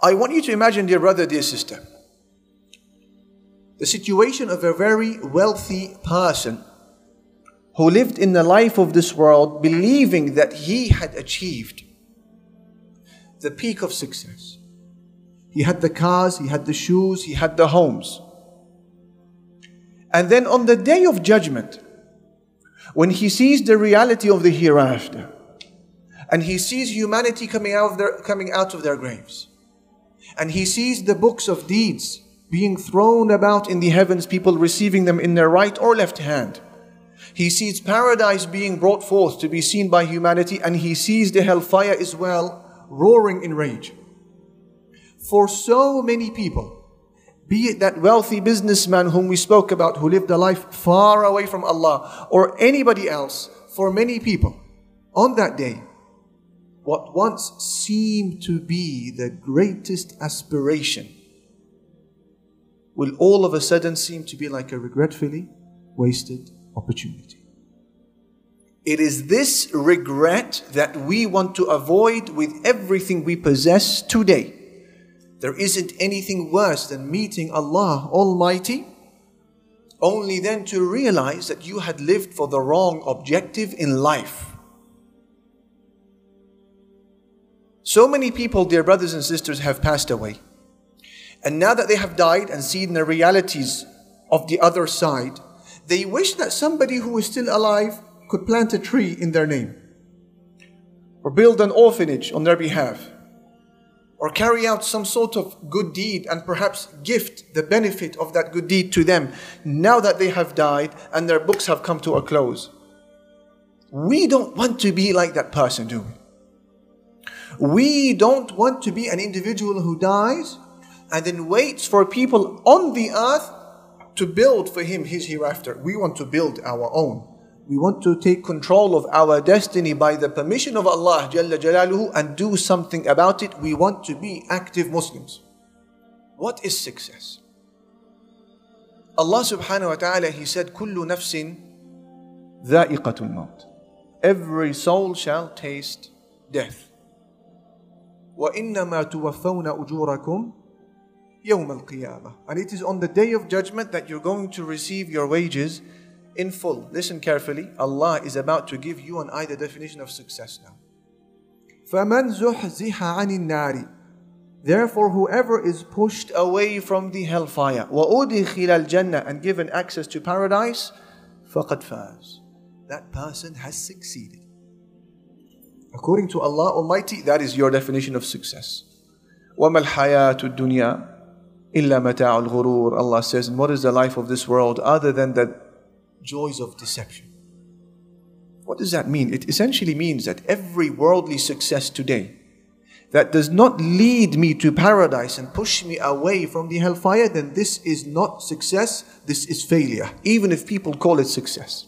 I want you to imagine, dear brother, dear sister, the situation of a very wealthy person who lived in the life of this world believing that he had achieved the peak of success. He had the cars, he had the shoes, he had the homes. And then on the day of judgment, when he sees the reality of the hereafter, and he sees humanity coming out of their, coming out of their graves, and he sees the books of deeds being thrown about in the heavens, people receiving them in their right or left hand. He sees paradise being brought forth to be seen by humanity, and he sees the hellfire as well, roaring in rage. For so many people, be it that wealthy businessman whom we spoke about who lived a life far away from Allah, or anybody else, for many people, on that day, what once seemed to be the greatest aspiration will all of a sudden seem to be like a regretfully wasted opportunity. It is this regret that we want to avoid with everything we possess today. There isn't anything worse than meeting Allah Almighty, only then to realize that you had lived for the wrong objective in life. So many people, dear brothers and sisters, have passed away. And now that they have died and seen the realities of the other side, they wish that somebody who is still alive could plant a tree in their name, or build an orphanage on their behalf, or carry out some sort of good deed and perhaps gift the benefit of that good deed to them now that they have died and their books have come to a close. We don't want to be like that person, do we? We don't want to be an individual who dies and then waits for people on the earth to build for him his hereafter. We want to build our own. We want to take control of our destiny by the permission of Allah Jalla Jalaluhu and do something about it. We want to be active Muslims. What is success? Allah subhanahu wa ta'ala, He said, كُلُّ نَفْسٍ ذَائِقَةُ الْمَوْتِ Every soul shall taste death. وَإِنَّمَا تُوَفَّوْنَ أُجُورَكُمْ يَوْمَ الْقِيَامَةِ And it is on the day of judgment that you're going to receive your wages in full. Listen carefully. Allah is about to give you and I the definition of success now. فَمَنْ زُحْزِحَ عَنِ النَّارِ Therefore, whoever is pushed away from the hellfire, وَأُدِخِلَ الْجَنَّةِ and given access to paradise, فَقَدْ فَازَ That person has succeeded. According to Allah Almighty, that is your definition of success. وَمَا الْحَيَاةُ الدُّنْيَا إِلَّا مَتَاعُ الْغُرُورِ Allah says, and what is the life of this world other than the joys of deception. What does that mean? It essentially means that every worldly success today that does not lead me to paradise and push me away from the hellfire, then this is not success, this is failure, even if people call it success.